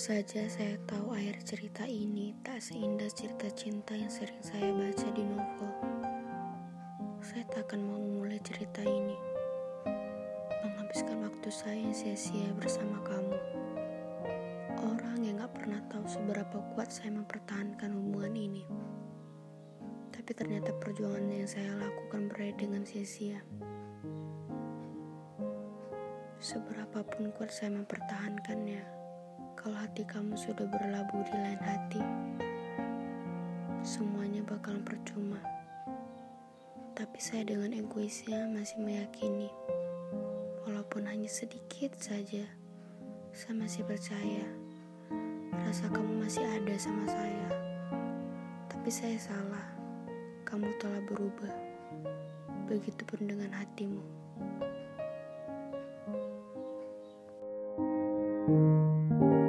saja saya tahu akhir cerita ini tak seindah cerita cinta yang sering saya baca di novel. Saya tak akan mau memulai cerita ini. Menghabiskan waktu saya yang sia-sia bersama kamu. Orang yang gak pernah tahu seberapa kuat saya mempertahankan hubungan ini. Tapi ternyata perjuangan yang saya lakukan berakhir dengan sia-sia. Seberapapun kuat saya mempertahankannya, kalau hati kamu sudah berlabuh di lain hati, semuanya bakalan percuma. Tapi saya dengan egoisnya masih meyakini, walaupun hanya sedikit saja, saya masih percaya rasa kamu masih ada sama saya. Tapi saya salah, kamu telah berubah. Begitupun dengan hatimu. thank you